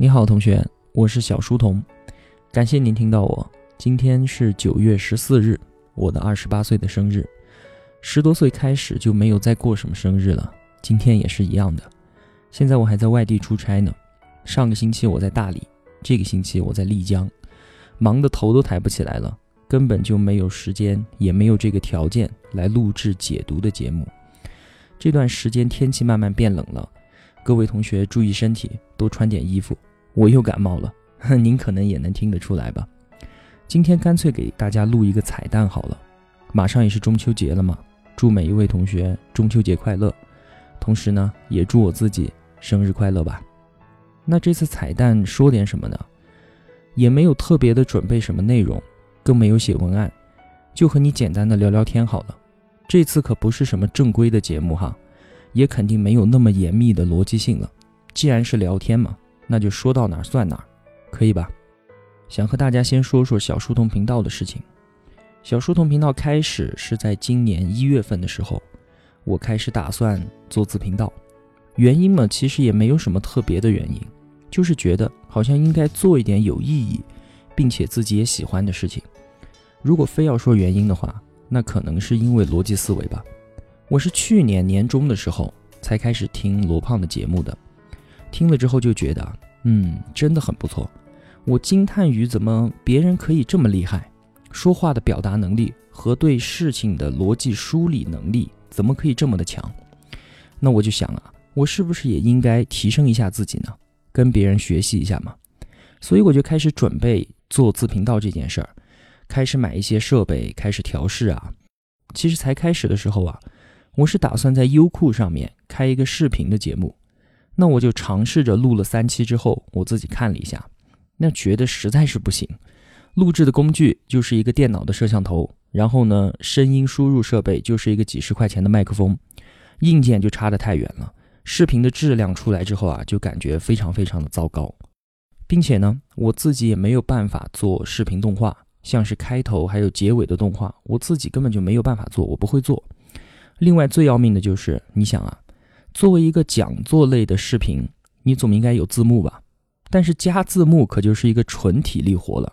你好，同学，我是小书童，感谢您听到我。今天是九月十四日，我的二十八岁的生日。十多岁开始就没有再过什么生日了，今天也是一样的。现在我还在外地出差呢，上个星期我在大理，这个星期我在丽江，忙得头都抬不起来了，根本就没有时间，也没有这个条件来录制解读的节目。这段时间天气慢慢变冷了，各位同学注意身体，多穿点衣服。我又感冒了，您可能也能听得出来吧。今天干脆给大家录一个彩蛋好了，马上也是中秋节了嘛，祝每一位同学中秋节快乐，同时呢，也祝我自己生日快乐吧。那这次彩蛋说点什么呢？也没有特别的准备什么内容，更没有写文案，就和你简单的聊聊天好了。这次可不是什么正规的节目哈，也肯定没有那么严密的逻辑性了。既然是聊天嘛。那就说到哪儿算哪儿，可以吧？想和大家先说说小书童频道的事情。小书童频道开始是在今年一月份的时候，我开始打算做自频道。原因嘛，其实也没有什么特别的原因，就是觉得好像应该做一点有意义，并且自己也喜欢的事情。如果非要说原因的话，那可能是因为逻辑思维吧。我是去年年中的时候才开始听罗胖的节目的。听了之后就觉得，嗯，真的很不错。我惊叹于怎么别人可以这么厉害，说话的表达能力和对事情的逻辑梳理能力怎么可以这么的强？那我就想啊，我是不是也应该提升一下自己呢？跟别人学习一下嘛。所以我就开始准备做自频道这件事儿，开始买一些设备，开始调试啊。其实才开始的时候啊，我是打算在优酷上面开一个视频的节目。那我就尝试着录了三期之后，我自己看了一下，那觉得实在是不行。录制的工具就是一个电脑的摄像头，然后呢，声音输入设备就是一个几十块钱的麦克风，硬件就差得太远了。视频的质量出来之后啊，就感觉非常非常的糟糕，并且呢，我自己也没有办法做视频动画，像是开头还有结尾的动画，我自己根本就没有办法做，我不会做。另外最要命的就是，你想啊。作为一个讲座类的视频，你总应该有字幕吧？但是加字幕可就是一个纯体力活了，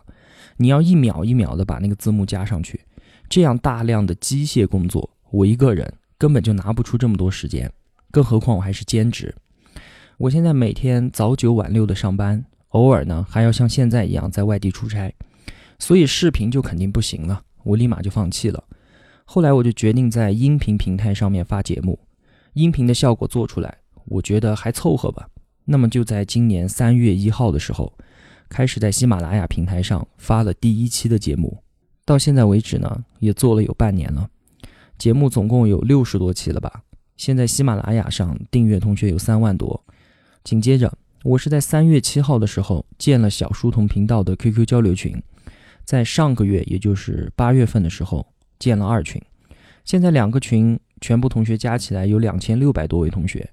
你要一秒一秒的把那个字幕加上去，这样大量的机械工作，我一个人根本就拿不出这么多时间，更何况我还是兼职。我现在每天早九晚六的上班，偶尔呢还要像现在一样在外地出差，所以视频就肯定不行了，我立马就放弃了。后来我就决定在音频平台上面发节目。音频的效果做出来，我觉得还凑合吧。那么就在今年三月一号的时候，开始在喜马拉雅平台上发了第一期的节目，到现在为止呢，也做了有半年了。节目总共有六十多期了吧？现在喜马拉雅上订阅同学有三万多。紧接着，我是在三月七号的时候建了小书童频道的 QQ 交流群，在上个月，也就是八月份的时候建了二群，现在两个群。全部同学加起来有两千六百多位同学。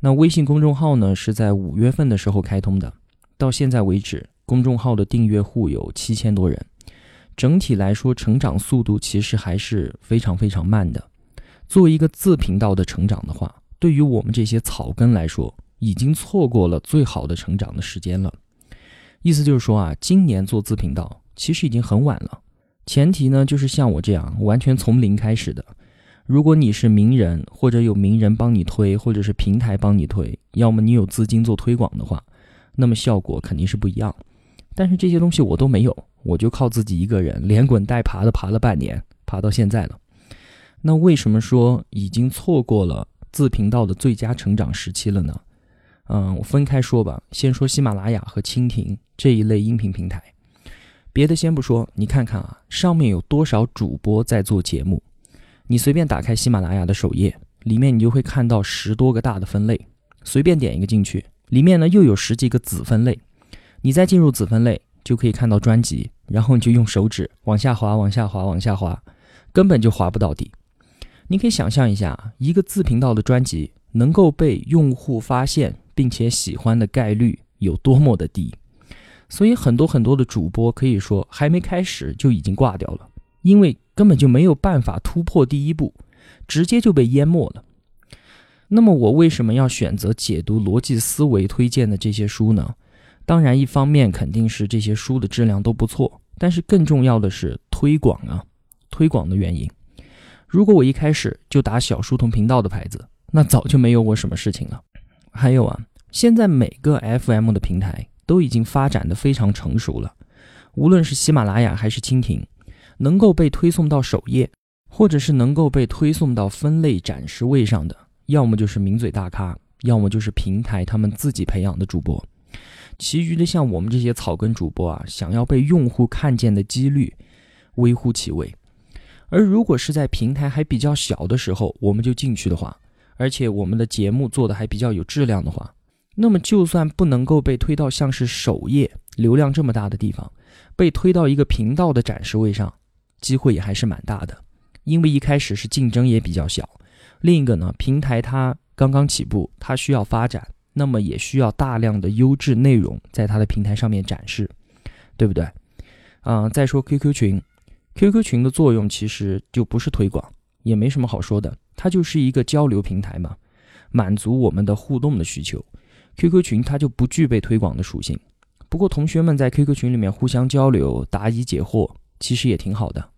那微信公众号呢，是在五月份的时候开通的，到现在为止，公众号的订阅户有七千多人。整体来说，成长速度其实还是非常非常慢的。作为一个自频道的成长的话，对于我们这些草根来说，已经错过了最好的成长的时间了。意思就是说啊，今年做自频道其实已经很晚了。前提呢，就是像我这样完全从零开始的。如果你是名人，或者有名人帮你推，或者是平台帮你推，要么你有资金做推广的话，那么效果肯定是不一样。但是这些东西我都没有，我就靠自己一个人连滚带爬的爬了半年，爬到现在了。那为什么说已经错过了自频道的最佳成长时期了呢？嗯，我分开说吧，先说喜马拉雅和蜻蜓这一类音频平台，别的先不说，你看看啊，上面有多少主播在做节目。你随便打开喜马拉雅的首页，里面你就会看到十多个大的分类，随便点一个进去，里面呢又有十几个子分类。你再进入子分类，就可以看到专辑，然后你就用手指往下滑，往下滑，往下滑，根本就滑不到底。你可以想象一下，一个自频道的专辑能够被用户发现并且喜欢的概率有多么的低。所以很多很多的主播可以说还没开始就已经挂掉了。因为根本就没有办法突破第一步，直接就被淹没了。那么我为什么要选择解读逻辑思维推荐的这些书呢？当然，一方面肯定是这些书的质量都不错，但是更重要的是推广啊，推广的原因。如果我一开始就打小书童频道的牌子，那早就没有我什么事情了。还有啊，现在每个 FM 的平台都已经发展的非常成熟了，无论是喜马拉雅还是蜻蜓，能够被推送到首页，或者是能够被推送到分类展示位上的，要么就是名嘴大咖，要么就是平台他们自己培养的主播。其余的像我们这些草根主播啊，想要被用户看见的几率微乎其微。而如果是在平台还比较小的时候，我们就进去的话，而且我们的节目做的还比较有质量的话，那么就算不能够被推到像是首页流量这么大的地方，被推到一个频道的展示位上，机会也还是蛮大的。因为一开始是竞争也比较小，另一个呢，平台它刚刚起步，它需要发展。那么也需要大量的优质内容在它的平台上面展示，对不对？啊，再说 QQ 群，QQ 群的作用其实就不是推广，也没什么好说的，它就是一个交流平台嘛，满足我们的互动的需求。QQ 群它就不具备推广的属性。不过同学们在 QQ 群里面互相交流、答疑解惑，其实也挺好的。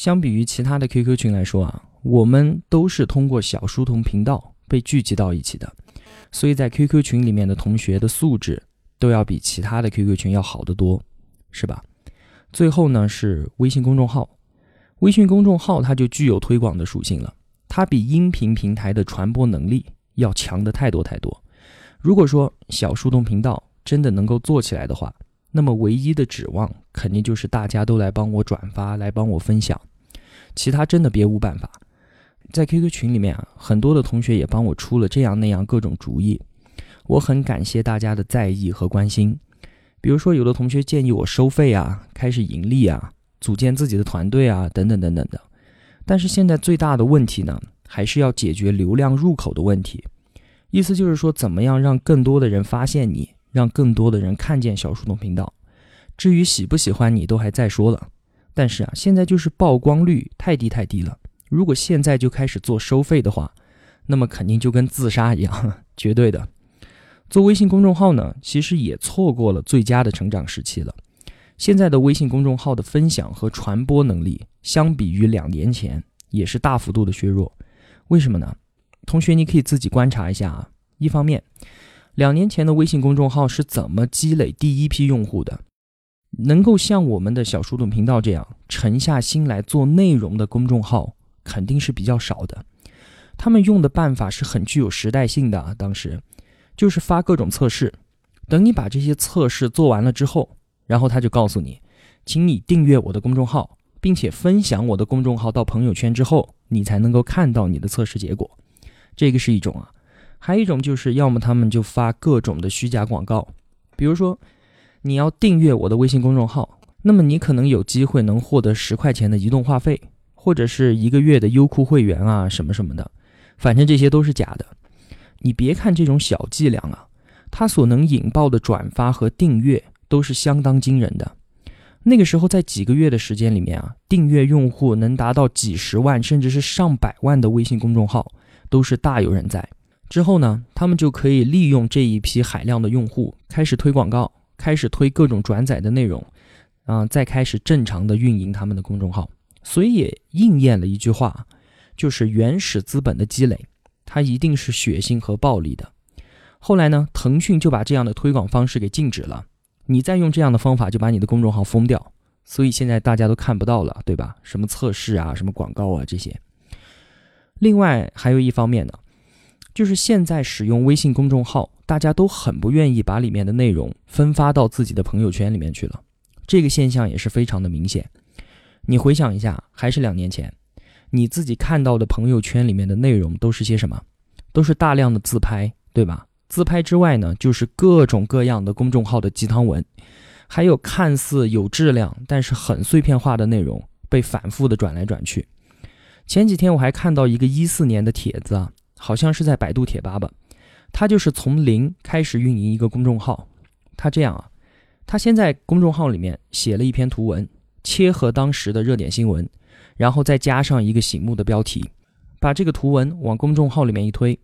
相比于其他的 QQ 群来说啊，我们都是通过小书童频道被聚集到一起的。所以在 QQ 群里面的同学的素质都要比其他的 QQ 群要好得多，是吧？最后呢是微信公众号，微信公众号它就具有推广的属性了，它比音频平台的传播能力要强的太多太多。如果说小书童频道真的能够做起来的话，那么唯一的指望肯定就是大家都来帮我转发，来帮我分享，其他真的别无办法。在 QQ 群里面啊，很多的同学也帮我出了这样那样各种主意，我很感谢大家的在意和关心。比如说，有的同学建议我收费啊，开始盈利啊，组建自己的团队啊，等等等等的。但是现在最大的问题呢，还是要解决流量入口的问题。意思就是说，怎么样让更多的人发现你，让更多的人看见小树洞频道。至于喜不喜欢你，都还再说了。但是啊，现在就是曝光率太低太低了。如果现在就开始做收费的话，那么肯定就跟自杀一样，绝对的。做微信公众号呢，其实也错过了最佳的成长时期了。现在的微信公众号的分享和传播能力，相比于两年前也是大幅度的削弱。为什么呢？同学，你可以自己观察一下啊。一方面，两年前的微信公众号是怎么积累第一批用户的？能够像我们的小书童频道这样沉下心来做内容的公众号。肯定是比较少的，他们用的办法是很具有时代性的啊。当时就是发各种测试，等你把这些测试做完了之后，然后他就告诉你，请你订阅我的公众号，并且分享我的公众号到朋友圈之后，你才能够看到你的测试结果。这个是一种啊，还有一种就是要么他们就发各种的虚假广告，比如说你要订阅我的微信公众号，那么你可能有机会能获得十块钱的移动话费。或者是一个月的优酷会员啊，什么什么的，反正这些都是假的。你别看这种小伎俩啊，它所能引爆的转发和订阅都是相当惊人的。那个时候，在几个月的时间里面啊，订阅用户能达到几十万，甚至是上百万的微信公众号都是大有人在。之后呢，他们就可以利用这一批海量的用户，开始推广告，开始推各种转载的内容，啊，再开始正常的运营他们的公众号。所以也应验了一句话，就是原始资本的积累，它一定是血腥和暴力的。后来呢，腾讯就把这样的推广方式给禁止了，你再用这样的方法，就把你的公众号封掉。所以现在大家都看不到了，对吧？什么测试啊，什么广告啊这些。另外还有一方面呢，就是现在使用微信公众号，大家都很不愿意把里面的内容分发到自己的朋友圈里面去了，这个现象也是非常的明显。你回想一下，还是两年前，你自己看到的朋友圈里面的内容都是些什么？都是大量的自拍，对吧？自拍之外呢，就是各种各样的公众号的鸡汤文，还有看似有质量但是很碎片化的内容被反复的转来转去。前几天我还看到一个一四年的帖子啊，好像是在百度贴吧吧，他就是从零开始运营一个公众号，他这样啊，他先在公众号里面写了一篇图文。切合当时的热点新闻，然后再加上一个醒目的标题，把这个图文往公众号里面一推，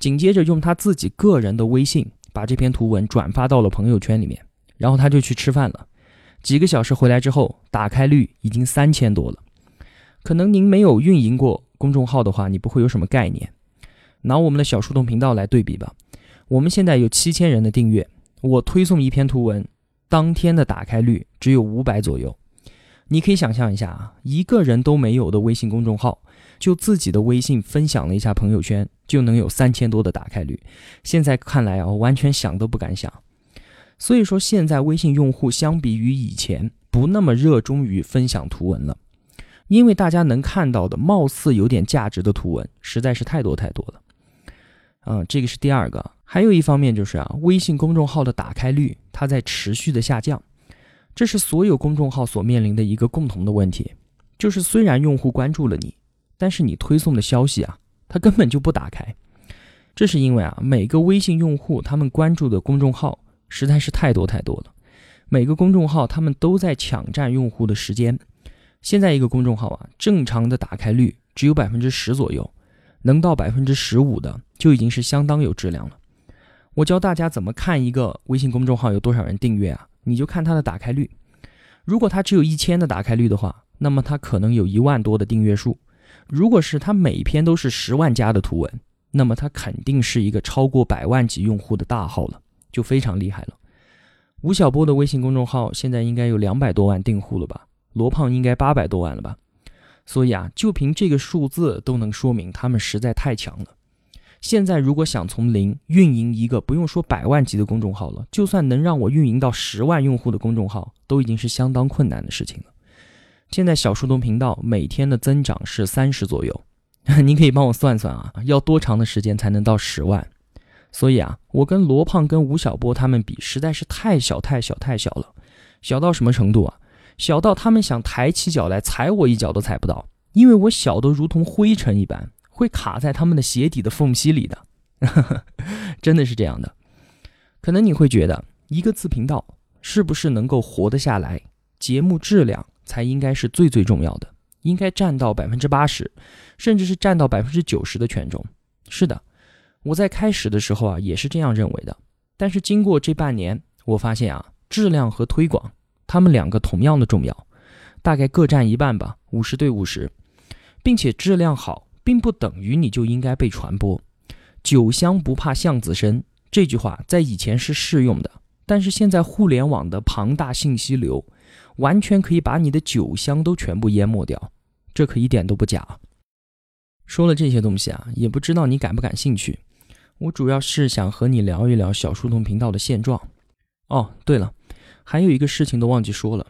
紧接着用他自己个人的微信把这篇图文转发到了朋友圈里面，然后他就去吃饭了。几个小时回来之后，打开率已经三千多了。可能您没有运营过公众号的话，你不会有什么概念。拿我们的小树洞频道来对比吧，我们现在有七千人的订阅，我推送一篇图文，当天的打开率只有五百左右。你可以想象一下啊，一个人都没有的微信公众号，就自己的微信分享了一下朋友圈，就能有三千多的打开率。现在看来啊，完全想都不敢想。所以说，现在微信用户相比于以前，不那么热衷于分享图文了。因为大家能看到的貌似有点价值的图文实在是太多太多了，嗯，这个是第二个。还有一方面就是啊，微信公众号的打开率它在持续的下降，这是所有公众号所面临的一个共同的问题，就是虽然用户关注了你，但是你推送的消息啊，他根本就不打开。这是因为啊，每个微信用户他们关注的公众号实在是太多太多了，每个公众号他们都在抢占用户的时间。现在一个公众号啊，正常的打开率只有百分之十左右，能到百分之十五的就已经是相当有质量了。我教大家怎么看一个微信公众号有多少人订阅啊？你就看它的打开率。如果它只有一千的打开率的话，那么它可能有一万多的订阅数。如果是它每篇都是十万加的图文，那么它肯定是一个超过百万级用户的大号了，就非常厉害了。吴晓波的微信公众号现在应该有两百多万订户了吧？罗胖应该八百多万了吧，所以啊，就凭这个数字都能说明他们实在太强了。现在如果想从零运营一个不用说百万级的公众号了，就算能让我运营到十万用户的公众号，都已经是相当困难的事情了。现在小树洞频道每天的增长是三十左右，您可以帮我算算啊，要多长的时间才能到十万？所以啊，我跟罗胖跟吴晓波他们比，实在是太小太小太小了，小到什么程度啊？小到他们想抬起脚来踩我一脚都踩不到，因为我小的如同灰尘一般，会卡在他们的鞋底的缝隙里的，真的是这样的。可能你会觉得一个自频道是不是能够活得下来，节目质量才应该是最最重要的，应该占到百分之八十，甚至是占到百分之九十的权重。是的，我在开始的时候啊也是这样认为的，但是经过这半年，我发现啊质量和推广。他们两个同样的重要，大概各占一半吧，五十对五十，并且质量好，并不等于你就应该被传播。酒香不怕巷子深这句话在以前是适用的，但是现在互联网的庞大信息流，完全可以把你的酒香都全部淹没掉，这可一点都不假。说了这些东西啊，也不知道你感不感兴趣。我主要是想和你聊一聊小书童频道的现状。哦，对了。还有一个事情都忘记说了，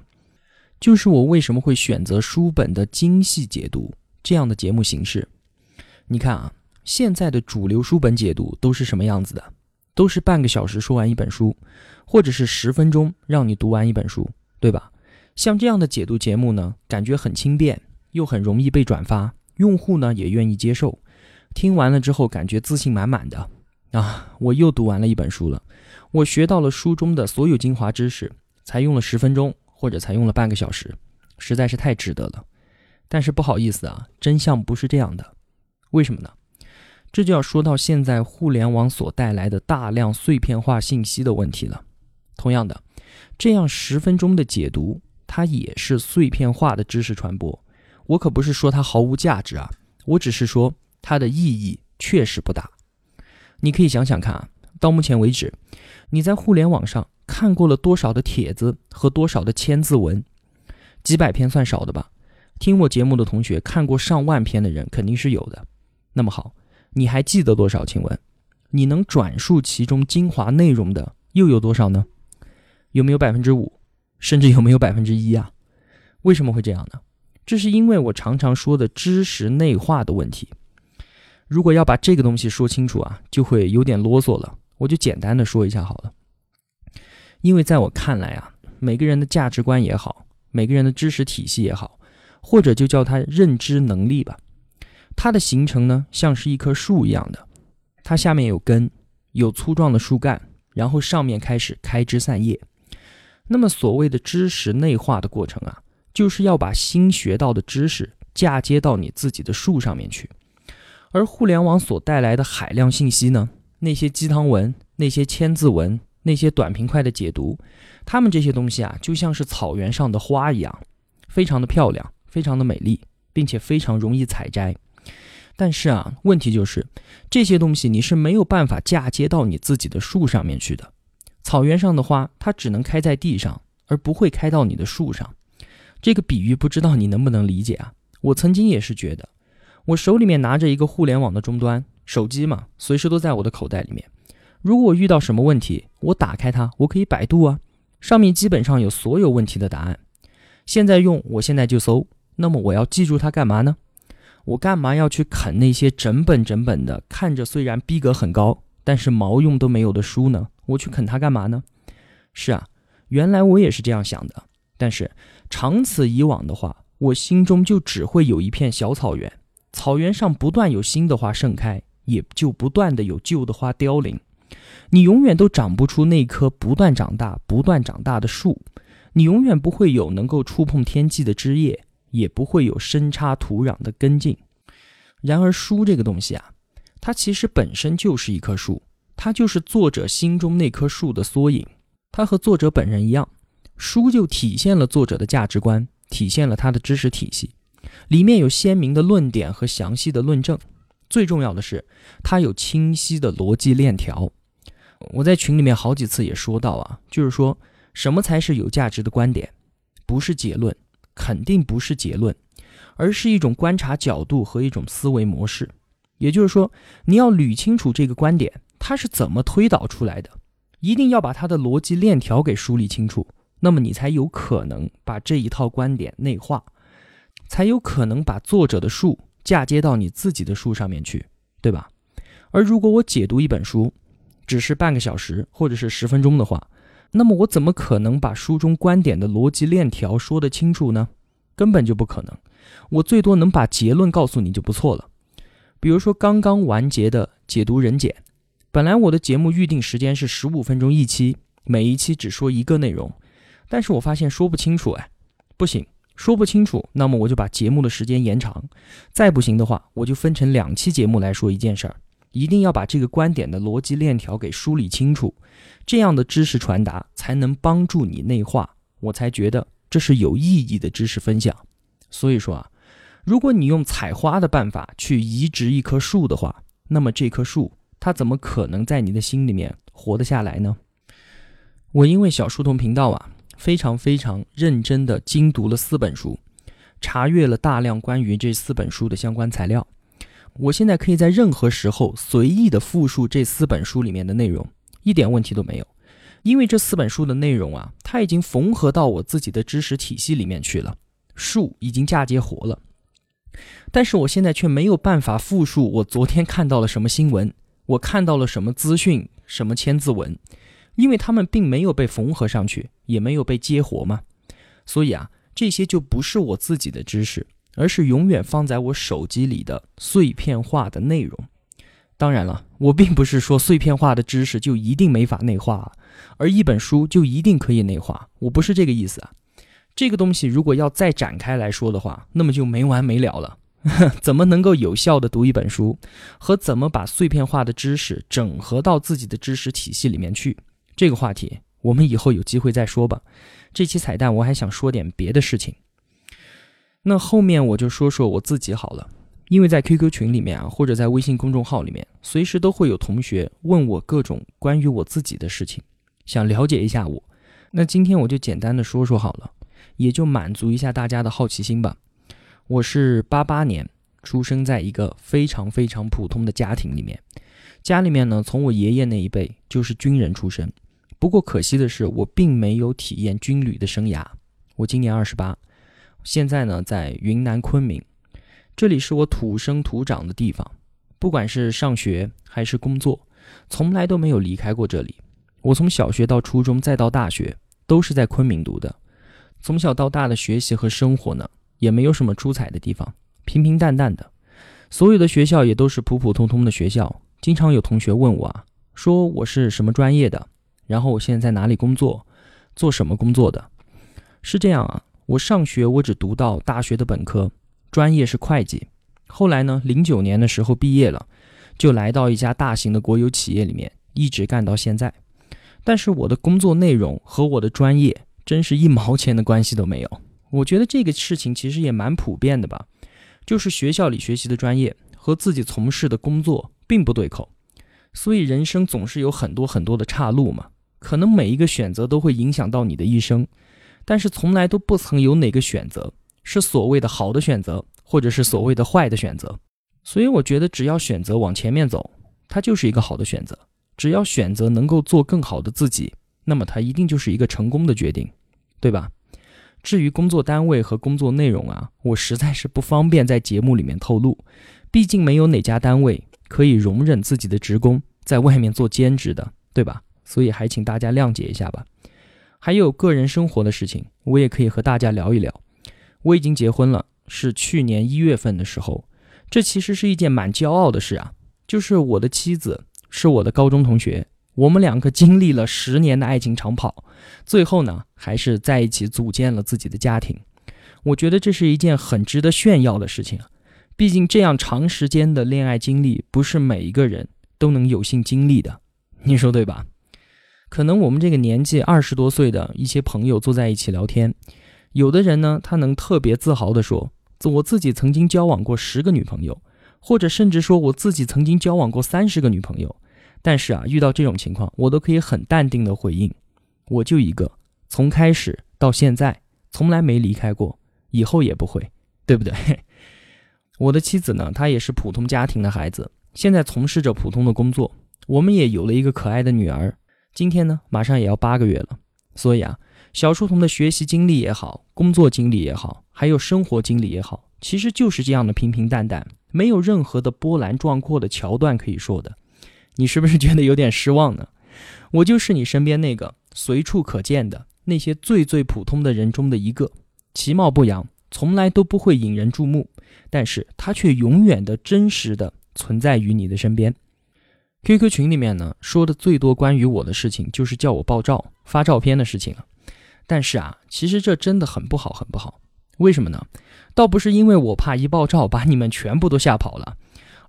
就是我为什么会选择书本的精细解读这样的节目形式？你看啊，现在的主流书本解读都是什么样子的？都是半个小时说完一本书，或者是十分钟让你读完一本书，对吧？像这样的解读节目呢，感觉很轻便，又很容易被转发，用户呢也愿意接受。听完了之后，感觉自信满满的啊！我又读完了一本书了，我学到了书中的所有精华知识。才用了十分钟，或者才用了半个小时，实在是太值得了。但是不好意思啊，真相不是这样的。为什么呢？这就要说到现在互联网所带来的大量碎片化信息的问题了。同样的，这样十分钟的解读，它也是碎片化的知识传播。我可不是说它毫无价值啊，我只是说它的意义确实不大。你可以想想看啊，到目前为止，你在互联网上。看过了多少的帖子和多少的千字文，几百篇算少的吧？听我节目的同学看过上万篇的人肯定是有的。那么好，你还记得多少？请问，你能转述其中精华内容的又有多少呢？有没有百分之五？甚至有没有百分之一啊？为什么会这样呢？这是因为我常常说的知识内化的问题。如果要把这个东西说清楚啊，就会有点啰嗦了。我就简单的说一下好了。因为在我看来啊，每个人的价值观也好，每个人的知识体系也好，或者就叫他认知能力吧，它的形成呢，像是一棵树一样的，它下面有根，有粗壮的树干，然后上面开始开枝散叶。那么所谓的知识内化的过程啊，就是要把新学到的知识嫁接到你自己的树上面去。而互联网所带来的海量信息呢，那些鸡汤文。那些千字文、那些短平快的解读，他们这些东西啊，就像是草原上的花一样，非常的漂亮，非常的美丽，并且非常容易采摘。但是啊，问题就是这些东西你是没有办法嫁接到你自己的树上面去的。草原上的花，它只能开在地上，而不会开到你的树上。这个比喻不知道你能不能理解啊？我曾经也是觉得，我手里面拿着一个互联网的终端，手机嘛，随时都在我的口袋里面。如果我遇到什么问题，我打开它，我可以百度啊，上面基本上有所有问题的答案。现在用，我现在就搜。那么我要记住它干嘛呢？我干嘛要去啃那些整本整本的，看着虽然逼格很高，但是毛用都没有的书呢？我去啃它干嘛呢？是啊，原来我也是这样想的。但是长此以往的话，我心中就只会有一片小草原，草原上不断有新的花盛开，也就不断的有旧的花凋零。你永远都长不出那棵不断长大、不断长大的树，你永远不会有能够触碰天际的枝叶。也不会有深插土壤的根茎。然而，书这个东西啊，它其实本身就是一棵树，它就是作者心中那棵树的缩影。它和作者本人一样，书就体现了作者的价值观，体现了他的知识体系，里面有鲜明的论点和详细的论证。最重要的是，它有清晰的逻辑链条。我在群里面好几次也说到啊，就是说什么才是有价值的观点，不是结论。肯定不是结论，而是一种观察角度和一种思维模式。也就是说，你要捋清楚这个观点它是怎么推导出来的，一定要把它的逻辑链条给梳理清楚，那么你才有可能把这一套观点内化，才有可能把作者的树嫁接到你自己的树上面去，对吧？而如果我解读一本书只是半个小时或者是十分钟的话，那么我怎么可能把书中观点的逻辑链条说得清楚呢？根本就不可能。我最多能把结论告诉你就不错了。比如说刚刚完结的解读人简，本来我的节目预定时间是十五分钟一期，每一期只说一个内容，但是我发现说不清楚，哎，不行，说不清楚，那么我就把节目的时间延长，再不行的话，我就分成两期节目来说一件事儿。一定要把这个观点的逻辑链条给梳理清楚，这样的知识传达才能帮助你内化，我才觉得这是有意义的知识分享。所以说啊，如果你用采花的办法去移植一棵树的话，那么这棵树它怎么可能在你的心里面活得下来呢？我因为小书童频道啊，非常非常认真的精读了四本书，查阅了大量关于这四本书的相关材料。我现在可以在任何时候随意的复述这四本书里面的内容，一点问题都没有，因为这四本书的内容啊，它已经缝合到我自己的知识体系里面去了，树已经嫁接活了。但是我现在却没有办法复述我昨天看到了什么新闻，我看到了什么资讯，什么千字文，因为他们并没有被缝合上去，也没有被接活嘛，所以啊，这些就不是我自己的知识。而是永远放在我手机里的碎片化的内容。当然了，我并不是说碎片化的知识就一定没法内化，而一本书就一定可以内化。我不是这个意思啊。这个东西如果要再展开来说的话，那么就没完没了了。怎么能够有效的读一本书，和怎么把碎片化的知识整合到自己的知识体系里面去，这个话题我们以后有机会再说吧。这期彩蛋我还想说点别的事情。那后面我就说说我自己好了，因为在 QQ 群里面啊，或者在微信公众号里面，随时都会有同学问我各种关于我自己的事情，想了解一下我。那今天我就简单的说说好了，也就满足一下大家的好奇心吧。我是八八年出生在一个非常非常普通的家庭里面，家里面呢，从我爷爷那一辈就是军人出身。不过可惜的是，我并没有体验军旅的生涯。我今年二十八。现在呢，在云南昆明，这里是我土生土长的地方。不管是上学还是工作，从来都没有离开过这里。我从小学到初中再到大学，都是在昆明读的。从小到大的学习和生活呢，也没有什么出彩的地方，平平淡淡的。所有的学校也都是普普通通的学校。经常有同学问我啊，说我是什么专业的，然后我现在在哪里工作，做什么工作的？是这样啊。我上学，我只读到大学的本科，专业是会计。后来呢，零九年的时候毕业了，就来到一家大型的国有企业里面，一直干到现在。但是我的工作内容和我的专业真是一毛钱的关系都没有。我觉得这个事情其实也蛮普遍的吧，就是学校里学习的专业和自己从事的工作并不对口，所以人生总是有很多很多的岔路嘛。可能每一个选择都会影响到你的一生，但是从来都不曾有哪个选择是所谓的好的选择，或者是所谓的坏的选择。所以我觉得只要选择往前面走，它就是一个好的选择。只要选择能够做更好的自己，那么它一定就是一个成功的决定，对吧？至于工作单位和工作内容啊，我实在是不方便在节目里面透露，毕竟没有哪家单位可以容忍自己的职工在外面做兼职的，对吧？所以还请大家谅解一下吧。还有个人生活的事情，我也可以和大家聊一聊。我已经结婚了，是去年一月份的时候，这其实是一件蛮骄傲的事啊，就是我的妻子。是我的高中同学，我们两个经历了十年的爱情长跑，最后呢，还是在一起组建了自己的家庭。我觉得这是一件很值得炫耀的事情啊！毕竟这样长时间的恋爱经历，不是每一个人都能有幸经历的，你说对吧？可能我们这个年纪二十多岁的一些朋友坐在一起聊天，有的人呢，他能特别自豪地说：“我自己曾经交往过十个女朋友。”或者甚至说我自己曾经交往过三十个女朋友，但是啊，遇到这种情况，我都可以很淡定的回应，我就一个，从开始到现在从来没离开过，以后也不会，对不对？我的妻子呢，她也是普通家庭的孩子，现在从事着普通的工作，我们也有了一个可爱的女儿，今天呢，马上也要八个月了，所以啊，小书童的学习经历也好，工作经历也好，还有生活经历也好，其实就是这样的平平淡淡。没有任何的波澜壮阔的桥段可以说的，你是不是觉得有点失望呢？我就是你身边那个随处可见的那些最最普通的人中的一个，其貌不扬，从来都不会引人注目，但是他却永远的真实的存在于你的身边。QQ 群里面呢，说的最多关于我的事情就是叫我爆照发照片的事情了，但是啊，其实这真的很不好，很不好。为什么呢？倒不是因为我怕一爆照把你们全部都吓跑了，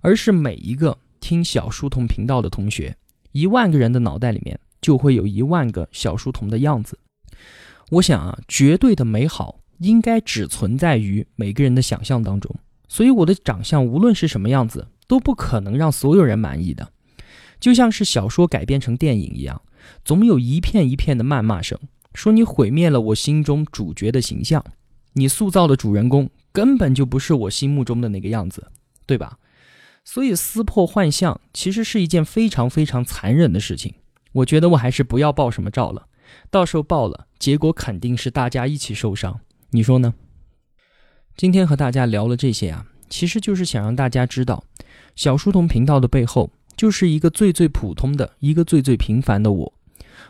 而是每一个听小书童频道的同学，一万个人的脑袋里面就会有一万个小书童的样子。我想啊，绝对的美好应该只存在于每个人的想象当中，所以我的长相无论是什么样子，都不可能让所有人满意的。就像是小说改编成电影一样，总有一片一片的谩骂声，说你毁灭了我心中主角的形象。你塑造的主人公根本就不是我心目中的那个样子，对吧？所以撕破幻象其实是一件非常非常残忍的事情。我觉得我还是不要爆什么照了，到时候爆了，结果肯定是大家一起受伤。你说呢？今天和大家聊了这些啊，其实就是想让大家知道，小书童频道的背后就是一个最最普通的一个最最平凡的我。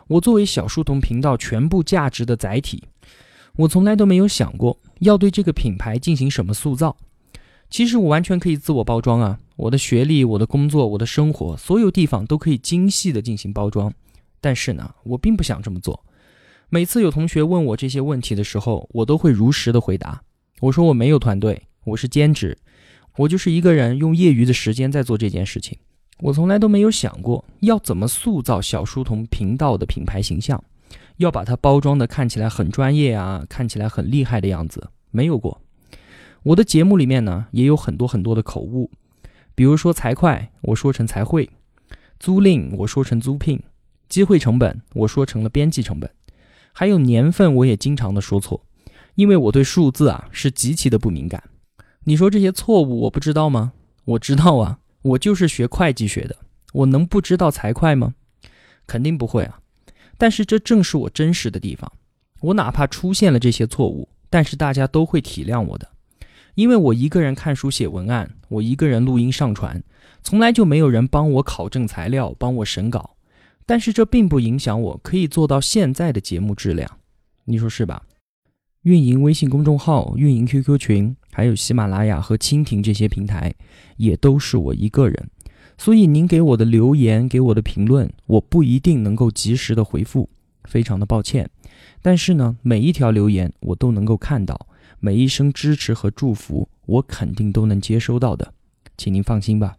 我作为小书童频道全部价值的载体。我从来都没有想过要对这个品牌进行什么塑造。其实我完全可以自我包装啊，我的学历、我的工作、我的生活，所有地方都可以精细的进行包装。但是呢，我并不想这么做。每次有同学问我这些问题的时候，我都会如实的回答。我说我没有团队，我是兼职，我就是一个人用业余的时间在做这件事情。我从来都没有想过要怎么塑造小书童频道的品牌形象。要把它包装的看起来很专业啊，看起来很厉害的样子，没有过。我的节目里面呢，也有很多很多的口误，比如说财会，我说成财会；租赁，我说成租赁；机会成本，我说成了边际成本；还有年份，我也经常的说错，因为我对数字啊是极其的不敏感。你说这些错误我不知道吗？我知道啊，我就是学会计学的，我能不知道财会吗？肯定不会啊。但是这正是我真实的地方，我哪怕出现了这些错误，但是大家都会体谅我的，因为我一个人看书写文案，我一个人录音上传，从来就没有人帮我考证材料，帮我审稿。但是这并不影响我可以做到现在的节目质量，你说是吧？运营微信公众号、运营 QQ 群，还有喜马拉雅和蜻蜓这些平台，也都是我一个人。所以您给我的留言，给我的评论，我不一定能够及时的回复，非常的抱歉。但是呢，每一条留言我都能够看到，每一声支持和祝福，我肯定都能接收到的，请您放心吧。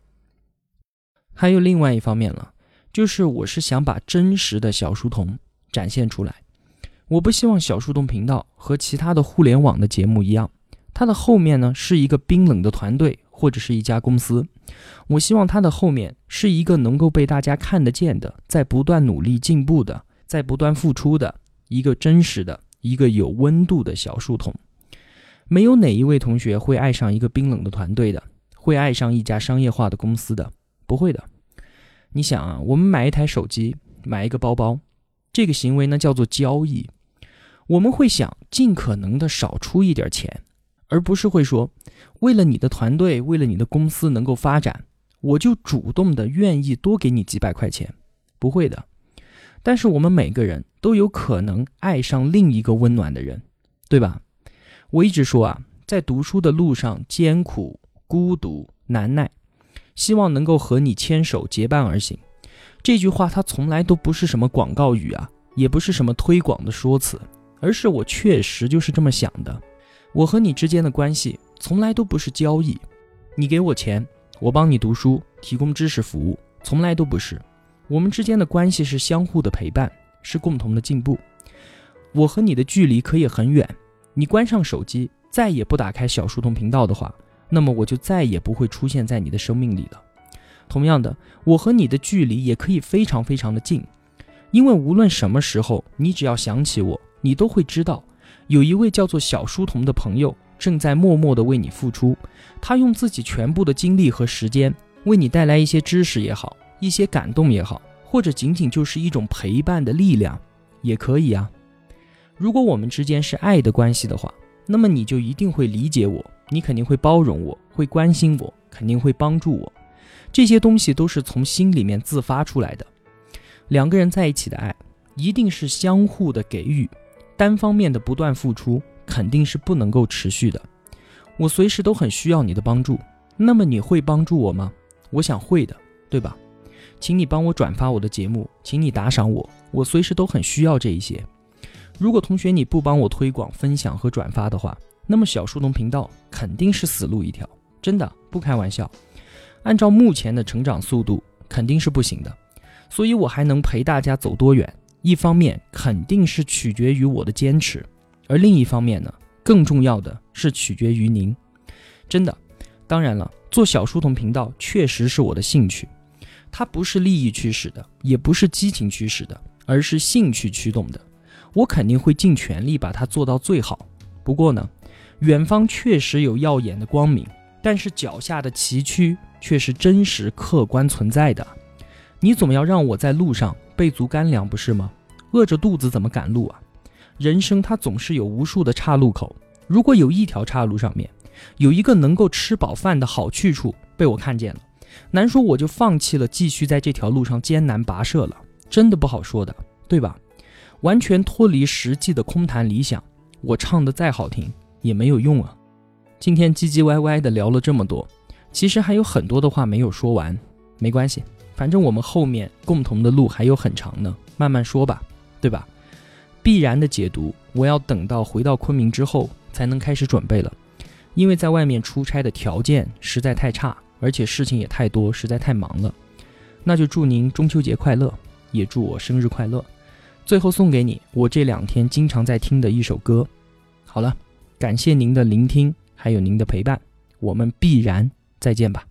还有另外一方面了，就是我是想把真实的小书童展现出来。我不希望小书童频道和其他的互联网的节目一样，它的后面呢是一个冰冷的团队或者是一家公司。我希望它的后面是一个能够被大家看得见的，在不断努力进步的，在不断付出的一个真实的、一个有温度的小树桶。没有哪一位同学会爱上一个冰冷的团队的，会爱上一家商业化的公司的，不会的。你想啊，我们买一台手机，买一个包包，这个行为呢叫做交易。我们会想尽可能的少出一点钱，而不是会说，为了你的团队，为了你的公司能够发展，我就主动的愿意多给你几百块钱。不会的。但是我们每个人都有可能爱上另一个温暖的人，对吧？我一直说啊，在读书的路上艰苦、孤独、难耐，希望能够和你牵手结伴而行。这句话它从来都不是什么广告语啊，也不是什么推广的说辞，而是我确实就是这么想的。我和你之间的关系从来都不是交易，你给我钱，我帮你读书，提供知识服务，从来都不是。我们之间的关系是相互的陪伴，是共同的进步。我和你的距离可以很远。你关上手机，再也不打开小书童频道的话，那么我就再也不会出现在你的生命里了。同样的，我和你的距离也可以非常非常的近，因为无论什么时候，你只要想起我，你都会知道，有一位叫做小书童的朋友正在默默的为你付出，他用自己全部的精力和时间，为你带来一些知识也好，一些感动也好，或者仅仅就是一种陪伴的力量，也可以啊。如果我们之间是爱的关系的话，那么你就一定会理解我，你肯定会包容我，会关心我，肯定会帮助我。这些东西都是从心里面自发出来的。两个人在一起的爱，一定是相互的给予，单方面的不断付出肯定是不能够持续的。我随时都很需要你的帮助，那么你会帮助我吗？我想会的，对吧？请你帮我转发我的节目，请你打赏我，我随时都很需要这一些。如果同学你不帮我推广、分享和转发的话，那么小树洞频道肯定是死路一条，真的不开玩笑。按照目前的成长速度，肯定是不行的。所以我还能陪大家走多远，一方面肯定是取决于我的坚持，而另一方面呢，更重要的是取决于您。真的，当然了，做小书童频道确实是我的兴趣，它不是利益驱使的，也不是激情驱使的，而是兴趣驱动的。我肯定会尽全力把它做到最好。不过呢，远方确实有耀眼的光明，但是脚下的崎岖却是真实客观存在的。你总要让我在路上备足干粮，不是吗？饿着肚子怎么赶路啊？人生它总是有无数的岔路口，如果有一条岔路上面有一个能够吃饱饭的好去处被我看见了，难说我就放弃了继续在这条路上艰难跋涉了，真的不好说的，对吧？完全脱离实际的空谈理想，我唱的再好听也没有用啊！今天唧唧歪歪的聊了这么多，其实还有很多的话没有说完，没关系，反正我们后面共同的路还有很长呢，慢慢说吧，对吧？必然的解读，我要等到回到昆明之后才能开始准备了，因为在外面出差的条件实在太差，而且事情也太多，实在太忙了。那就祝您中秋节快乐，也祝我生日快乐。最后送给你我这两天经常在听的一首歌。好了，感谢您的聆听，还有您的陪伴，我们必然再见吧。